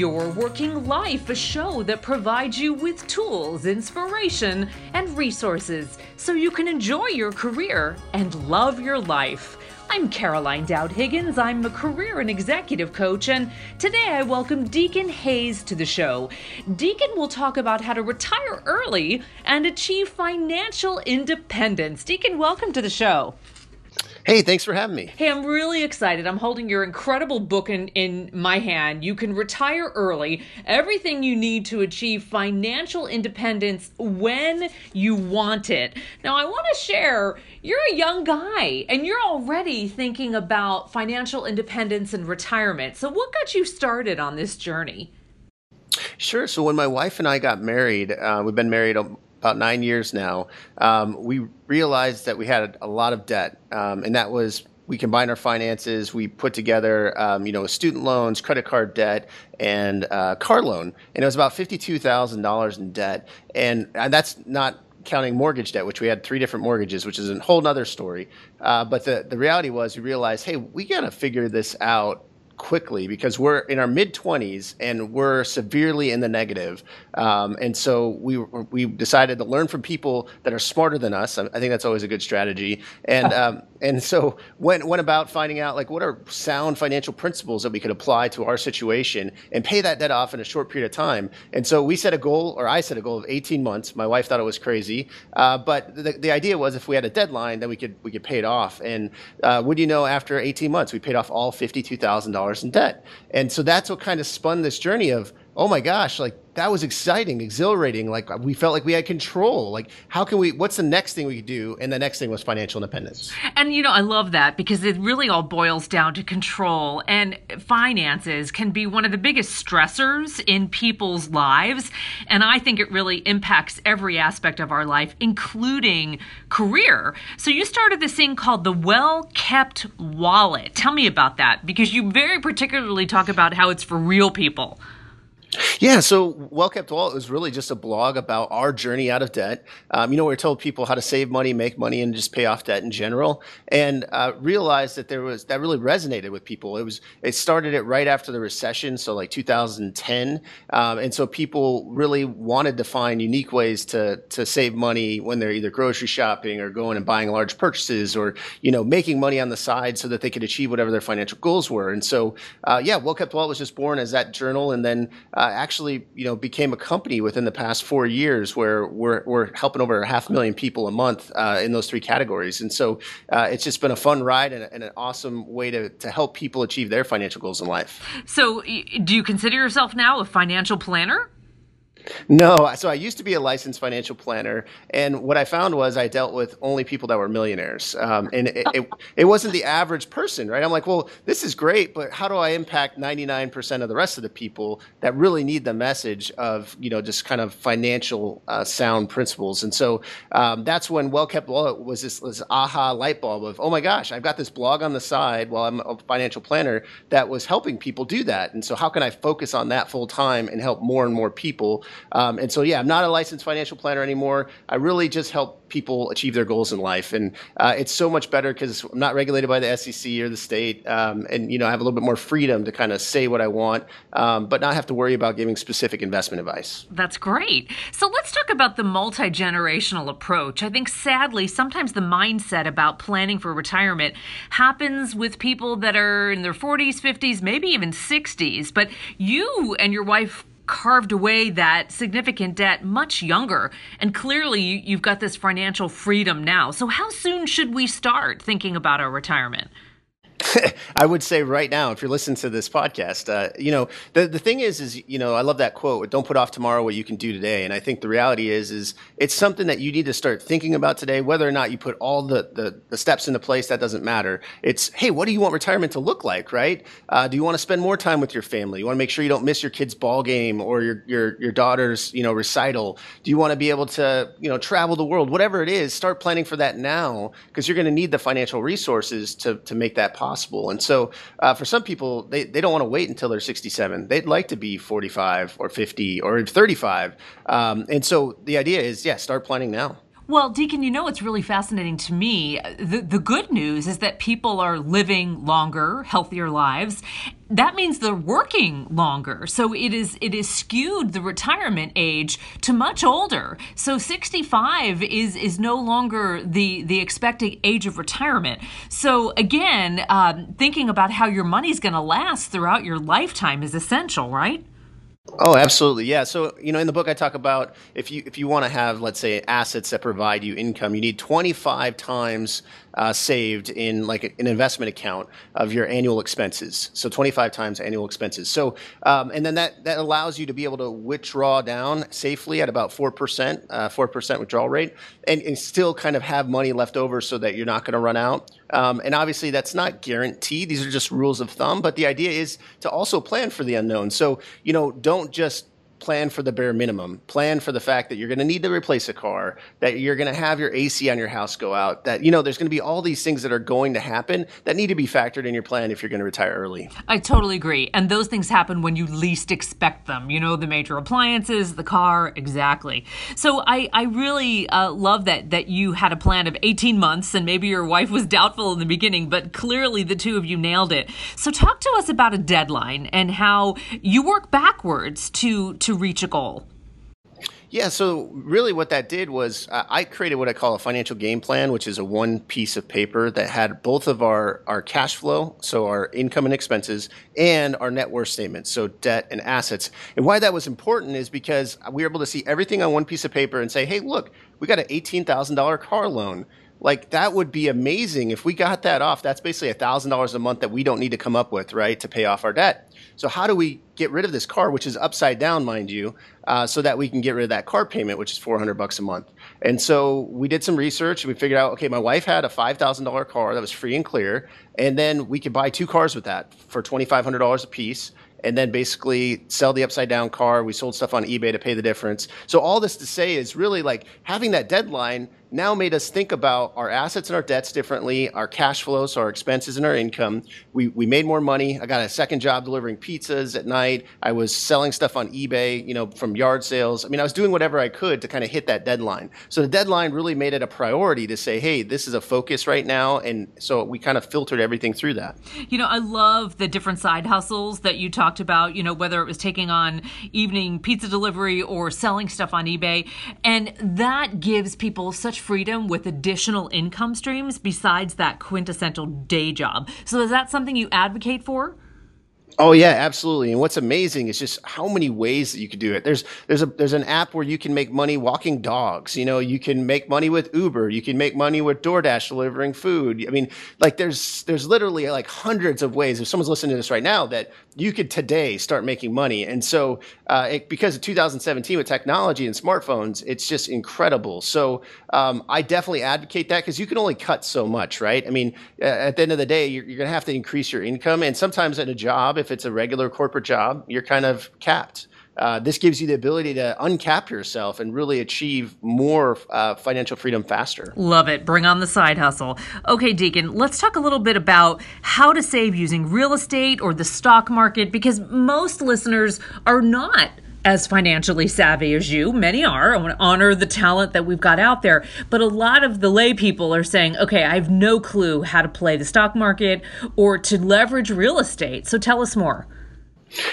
Your Working Life, a show that provides you with tools, inspiration, and resources so you can enjoy your career and love your life. I'm Caroline Dowd Higgins. I'm a career and executive coach, and today I welcome Deacon Hayes to the show. Deacon will talk about how to retire early and achieve financial independence. Deacon, welcome to the show. Hey, thanks for having me. Hey, I'm really excited. I'm holding your incredible book in, in my hand. You can retire early, everything you need to achieve financial independence when you want it. Now, I want to share you're a young guy and you're already thinking about financial independence and retirement. So, what got you started on this journey? Sure. So, when my wife and I got married, uh, we've been married about nine years now, um, we realized that we had a lot of debt, um, and that was we combined our finances. We put together, um, you know, student loans, credit card debt, and uh, car loan, and it was about fifty-two thousand dollars in debt, and, and that's not counting mortgage debt, which we had three different mortgages, which is a whole other story. Uh, but the, the reality was we realized, hey, we got to figure this out quickly because we're in our mid 20s and we're severely in the negative. Um, and so we we decided to learn from people that are smarter than us. I, think that's always a good strategy. And um, and so went went about finding out like what are sound financial principles that we could apply to our situation and pay that debt off in a short period of time. And so we set a goal, or I set a goal of 18 months. My wife thought it was crazy, uh, but the, the idea was if we had a deadline, then we could we could pay it off. And uh, would you know, after 18 months, we paid off all $52,000 in debt. And so that's what kind of spun this journey of, oh my gosh, like that was exciting, exhilarating. Like uh, we felt like we had control. Like how can we? What's the next thing we could do? And the next thing was financial independence. And you know, I love that because it really all boils down to control. And finances can be one of the biggest stressors in people's lives. And I think it really impacts every aspect of our life, including career. So you started this thing called the Well Kept Wallet. Tell me about that because you very particularly talk about how it's for real people. Yeah, so Well Kept Wallet was really just a blog about our journey out of debt. Um, you know, we told people how to save money, make money, and just pay off debt in general, and uh, realized that there was that really resonated with people. It was it started it right after the recession, so like 2010, um, and so people really wanted to find unique ways to to save money when they're either grocery shopping or going and buying large purchases, or you know making money on the side so that they could achieve whatever their financial goals were. And so, uh, yeah, Well Kept Wallet was just born as that journal, and then uh, actually, you know, became a company within the past four years where we're, we're helping over a half million people a month uh, in those three categories. And so uh, it's just been a fun ride and, and, an awesome way to, to help people achieve their financial goals in life. So, do you consider yourself now a financial planner? No, so I used to be a licensed financial planner, and what I found was I dealt with only people that were millionaires, um, and it, it, it, wasn't the average person, right? I'm like, well, this is great, but how do I impact 99% of the rest of the people that really need the message of you know just kind of financial uh, sound principles? And so um, that's when Well Kept Wallet was this, this aha light bulb of, oh my gosh, I've got this blog on the side while I'm a financial planner that was helping people do that, and so how can I focus on that full time and help more and more people? Um, and so, yeah, I'm not a licensed financial planner anymore. I really just help people achieve their goals in life. And uh, it's so much better because I'm not regulated by the SEC or the state. Um, and, you know, I have a little bit more freedom to kind of say what I want, um, but not have to worry about giving specific investment advice. That's great. So let's talk about the multi generational approach. I think sadly, sometimes the mindset about planning for retirement happens with people that are in their 40s, 50s, maybe even 60s. But you and your wife carved away that significant debt much younger. And clearly, you've got this financial freedom now. So, how soon should we start thinking about our retirement? I would say right now, if you're listening to this podcast, uh, you know, the, the thing is, is, you know, I love that quote, don't put off tomorrow what you can do today. And I think the reality is, is it's something that you need to start thinking about today, whether or not you put all the, the, the steps into place, that doesn't matter. It's, hey, what do you want retirement to look like, right? Uh, do you want to spend more time with your family? You want to make sure you don't miss your kid's ball game or your, your, your daughter's, you know, recital? Do you want to be able to, you know, travel the world? Whatever it is, start planning for that now because you're going to need the financial resources to, to make that possible possible. And so uh, for some people, they, they don't want to wait until they're 67. They'd like to be 45 or 50 or 35. Um, and so the idea is, yeah, start planning now. Well, Deacon, you know what's really fascinating to me? The, the good news is that people are living longer, healthier lives. That means they're working longer. So it is it is skewed the retirement age to much older. So 65 is is no longer the the expected age of retirement. So again, um, thinking about how your money's going to last throughout your lifetime is essential, right? Oh, absolutely. Yeah. So, you know, in the book I talk about if you if you want to have let's say assets that provide you income, you need 25 times saved in like an investment account of your annual expenses. So 25 times annual expenses. So, um, and then that, that allows you to be able to withdraw down safely at about 4%, uh, 4% withdrawal rate, and, and, still kind of have money left over so that you're not going to run out. Um, and obviously, that's not guaranteed. These are just rules of thumb. But the idea is to also plan for the unknown. So, you know, don't just plan for the bare minimum. Plan for the fact that you're going to need to replace a car, that you're going to have your AC on your house go out, that, you know, there's going to be all these things that are going to happen that need to be factored in your plan if you're going to retire early. I totally agree. And those things happen when you least expect them. You know, the major appliances, the car, exactly. So I, I really uh, love that, that you had a plan of 18 months and maybe your wife was doubtful in the beginning, but clearly the two of you nailed it. So talk to us about a deadline and how you work backwards to, to to reach a goal? Yeah, so really what that did was uh, I created what I call a financial game plan, which is a one piece of paper that had both of our, our cash flow, so our income and expenses, and our net worth statements, so debt and assets. And why that was important is because we were able to see everything on one piece of paper and say, hey, look, we got an $18,000 car loan like that would be amazing if we got that off that's basically a thousand dollars a month that we don't need to come up with right to pay off our debt so how do we get rid of this car which is upside down mind you uh, so that we can get rid of that car payment which is 400 bucks a month and so we did some research and we figured out okay my wife had a $5000 car that was free and clear and then we could buy two cars with that for $2500 a piece and then basically sell the upside down car. We sold stuff on eBay to pay the difference. So all this to say is really like having that deadline now made us think about our assets and our debts differently, our cash flows, our expenses and our income. We, we made more money. I got a second job delivering pizzas at night. I was selling stuff on eBay, you know, from yard sales. I mean, I was doing whatever I could to kind of hit that deadline. So the deadline really made it a priority to say, hey, this is a focus right now. And so we kind of filtered everything through that. You know, I love the different side hustles that you talked about, you know, whether it was taking on evening pizza delivery or selling stuff on eBay. And that gives people such freedom with additional income streams besides that quintessential day job. So, is that something you advocate for? Oh yeah, absolutely. And what's amazing is just how many ways that you could do it. There's there's a there's an app where you can make money walking dogs. You know, you can make money with Uber. You can make money with DoorDash delivering food. I mean, like there's there's literally like hundreds of ways. If someone's listening to this right now, that you could today start making money. And so, uh, it, because of 2017 with technology and smartphones, it's just incredible. So um, I definitely advocate that because you can only cut so much, right? I mean, at the end of the day, you're, you're going to have to increase your income, and sometimes at a job if it's a regular corporate job, you're kind of capped. Uh, this gives you the ability to uncap yourself and really achieve more uh, financial freedom faster. Love it. Bring on the side hustle. Okay, Deacon, let's talk a little bit about how to save using real estate or the stock market because most listeners are not as financially savvy as you. Many are. I want to honor the talent that we've got out there. But a lot of the lay people are saying, okay, I have no clue how to play the stock market or to leverage real estate. So tell us more.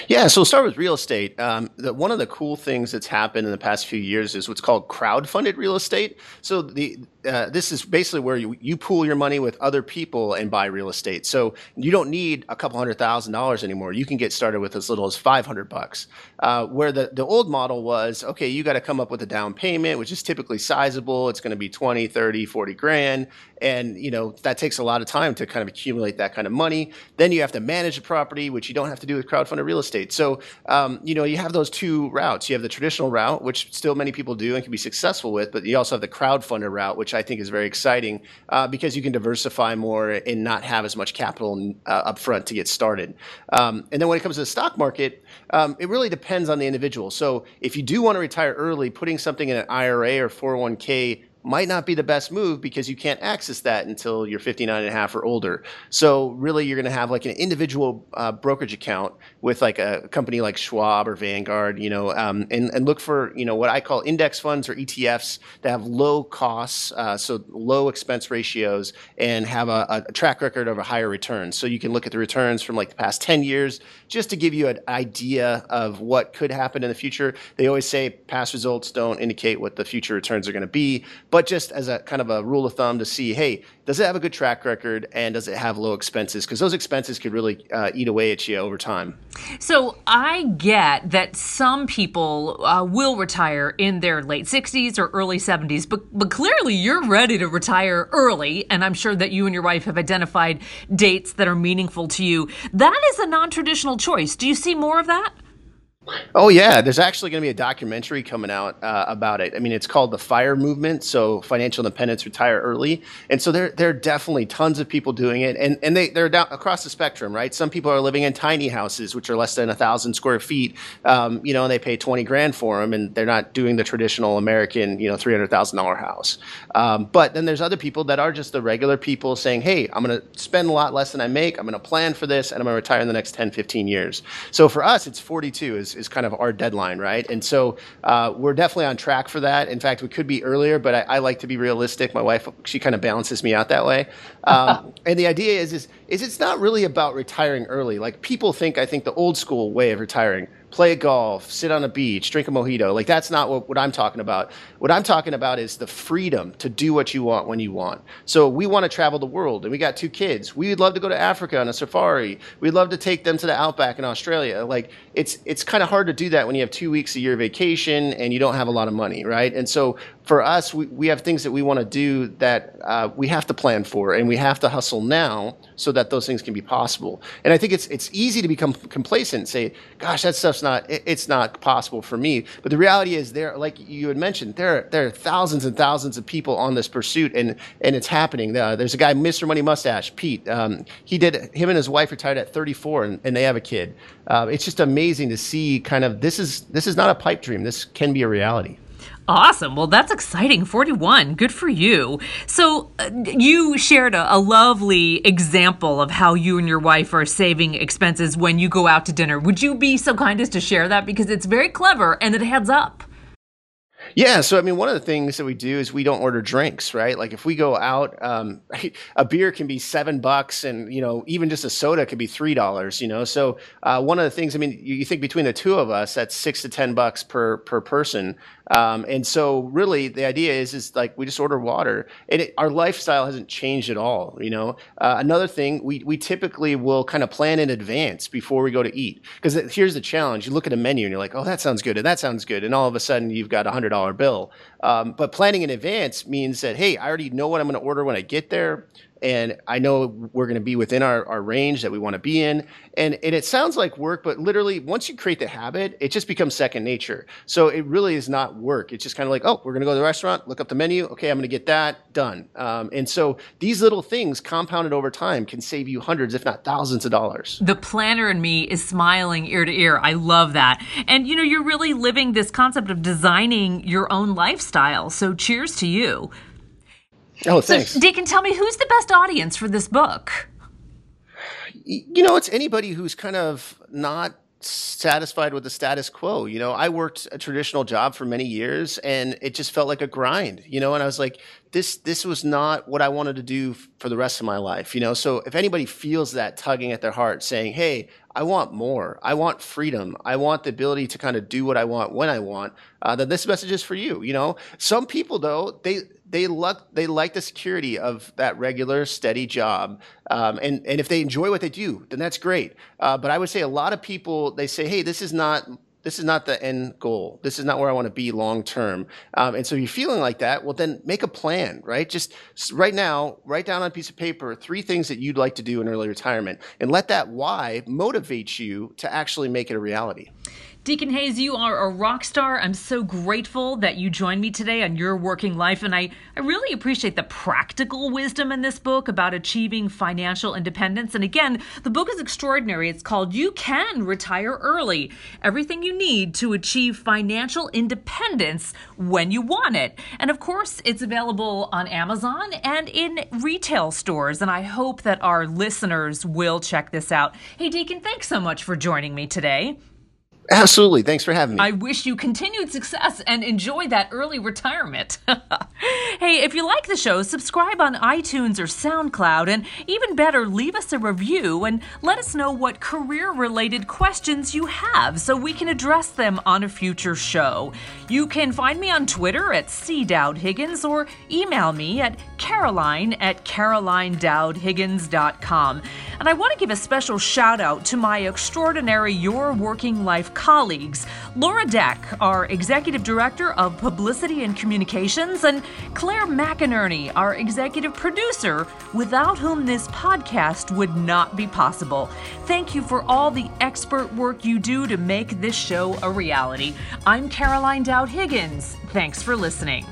Yeah, so we'll start with real estate. Um, the, one of the cool things that's happened in the past few years is what's called crowd-funded real estate. So the uh, this is basically where you, you pool your money with other people and buy real estate. So you don't need a couple hundred thousand dollars anymore. You can get started with as little as 500 bucks. Uh, where the, the old model was, okay, you got to come up with a down payment, which is typically sizable. It's going to be 20, 30, 40 grand. And, you know, that takes a lot of time to kind of accumulate that kind of money. Then you have to manage the property, which you don't have to do with crowdfunded real estate. So, um, you know, you have those two routes. You have the traditional route, which still many people do and can be successful with, but you also have the crowdfunded route, which I think is very exciting uh, because you can diversify more and not have as much capital uh, upfront to get started. Um, and then when it comes to the stock market, um, it really depends on the individual. So if you do want to retire early, putting something in an IRA or 401k might not be the best move because you can't access that until you're 59 and a half or older. So really, you're going to have like an individual uh, brokerage account with like a company like Schwab or Vanguard, you know, um, and, and look for, you know, what I call index funds or ETFs that have low costs, uh, so low expense ratios and have a, a track record of a higher return. So you can look at the returns from like the past 10 years just to give you an idea of what could happen in the future. They always say past results don't indicate what the future returns are going to be, but just as a kind of a rule of thumb to see, hey, does it have a good track record and does it have low expenses? Because those expenses could really uh, eat away at you over time. So I get that some people uh, will retire in their late 60s or early 70s, but, but clearly you're ready to retire early. And I'm sure that you and your wife have identified dates that are meaningful to you. That is a non traditional choice. Do you see more of that? Oh yeah, there's actually going to be a documentary coming out uh, about it. I mean, it's called the Fire Movement, so financial independence, retire early, and so there there are definitely tons of people doing it, and and they they're down across the spectrum, right? Some people are living in tiny houses, which are less than a thousand square feet, um, you know, and they pay twenty grand for them, and they're not doing the traditional American, you know, three hundred thousand dollar house. Um, but then there's other people that are just the regular people saying, hey, I'm going to spend a lot less than I make, I'm going to plan for this, and I'm going to retire in the next 10, 15 years. So for us, it's 42 is is kind of our deadline, right? And so uh, we're definitely on track for that. In fact, we could be earlier, but I, I like to be realistic. My wife, she kind of balances me out that way. Um, and the idea is, is, is it's not really about retiring early. Like people think, I think the old school way of retiring play golf, sit on a beach, drink a mojito. Like that's not what, what I'm talking about. What I'm talking about is the freedom to do what you want when you want. So we want to travel the world and we got two kids. We'd love to go to Africa on a safari. We'd love to take them to the outback in Australia. Like it's it's kind of hard to do that when you have two weeks a year vacation and you don't have a lot of money, right? And so for us, we, we have things that we want to do that uh, we have to plan for and we have to hustle now so that those things can be possible. And I think it's it's easy to become complacent and say, gosh, that stuff's not it, it's not possible for me. But the reality is there, like you had mentioned, there there are thousands and thousands of people on this pursuit and and it's happening. Uh, there's a guy, Mr. Money Mustache, Pete. Um, he did him and his wife retired at 34 and, and they have a kid. Uh, it's just amazing to see kind of this is this is not a pipe dream. This can be a reality. Awesome. Well, that's exciting. 41. Good for you. So, uh, you shared a, a, lovely example of how you and your wife are saving expenses when you go out to dinner. Would you be so kind as to share that? Because it's very clever and it heads up. Yeah, so I mean, one of the things that we do is we don't order drinks, right? Like if we go out, um, a beer can be seven bucks, and you know, even just a soda could be three dollars. You know, so uh, one of the things, I mean, you, you, think between the two of us, that's six to ten bucks per per person. Um, and so, really, the idea is is like we just order water, and it, our lifestyle hasn't changed at all. You know, uh, another thing we we typically will kind of plan in advance before we go to eat because here's the challenge: you look at a menu and you're like, oh, that sounds good, and that sounds good, and all of a sudden you've got a hundred dollar bill. Um, but planning in advance means that hey, I already know what I'm going to order when I get there and I know we're going to be within our, our range that we want to be in. And, and it sounds like work, but literally, once you create the habit, it just becomes second nature. So it really is not work. It's just kind of like, oh, we're going to go to the restaurant, look up the menu. Okay, I'm going to get that done. Um, and so these little things compounded over time can save you hundreds, if not thousands of dollars. The planner in me is smiling ear to ear. I love that. And you know, you're really living this concept of designing your own lifestyle. So cheers to you. Oh, thanks. So, Deacon, tell me who's the best audience for this book? You know, it's anybody who's kind of not satisfied with the status quo. You know, I worked a traditional job for many years and it just felt like a grind, you know, and I was like, this, this was not what I wanted to do for the rest of my life, you know? So if anybody feels that tugging at their heart saying, Hey, I want more. I want freedom. I want the ability to kind of do what I want when I want. Uh, then this message is for you. You know, some people though they they like they like the security of that regular steady job, um, and and if they enjoy what they do, then that's great. Uh, but I would say a lot of people they say, hey, this is not this is not the end goal. This is not where I want to be long term. Um, and so if you're feeling like that, well, then make a plan, right? Just right now, write down on a piece of paper three things that you'd like to do in early retirement and let that why motivate you to actually make it a reality. Deacon Hayes, you are a rock star. I'm so grateful that you joined me today on your working life. And I, I really appreciate the practical wisdom in this book about achieving financial independence. And again, the book is extraordinary. It's called You Can Retire Early Everything You Need to Achieve Financial Independence When You Want It. And of course, it's available on Amazon and in retail stores. And I hope that our listeners will check this out. Hey, Deacon, thanks so much for joining me today. Absolutely. Thanks for having me. I wish you continued success and enjoy that early retirement. hey, if you like the show, subscribe on iTunes or SoundCloud, and even better, leave us a review and let us know what career related questions you have so we can address them on a future show. You can find me on Twitter at cdowdhiggins or email me at caroline at carolinedowdhiggins.com. And I want to give a special shout out to my extraordinary Your Working Life colleagues Laura Deck, our Executive Director of Publicity and Communications, and Claire McInerney, our Executive Producer, without whom this podcast would not be possible. Thank you for all the expert work you do to make this show a reality. I'm Caroline Dowd Higgins. Thanks for listening.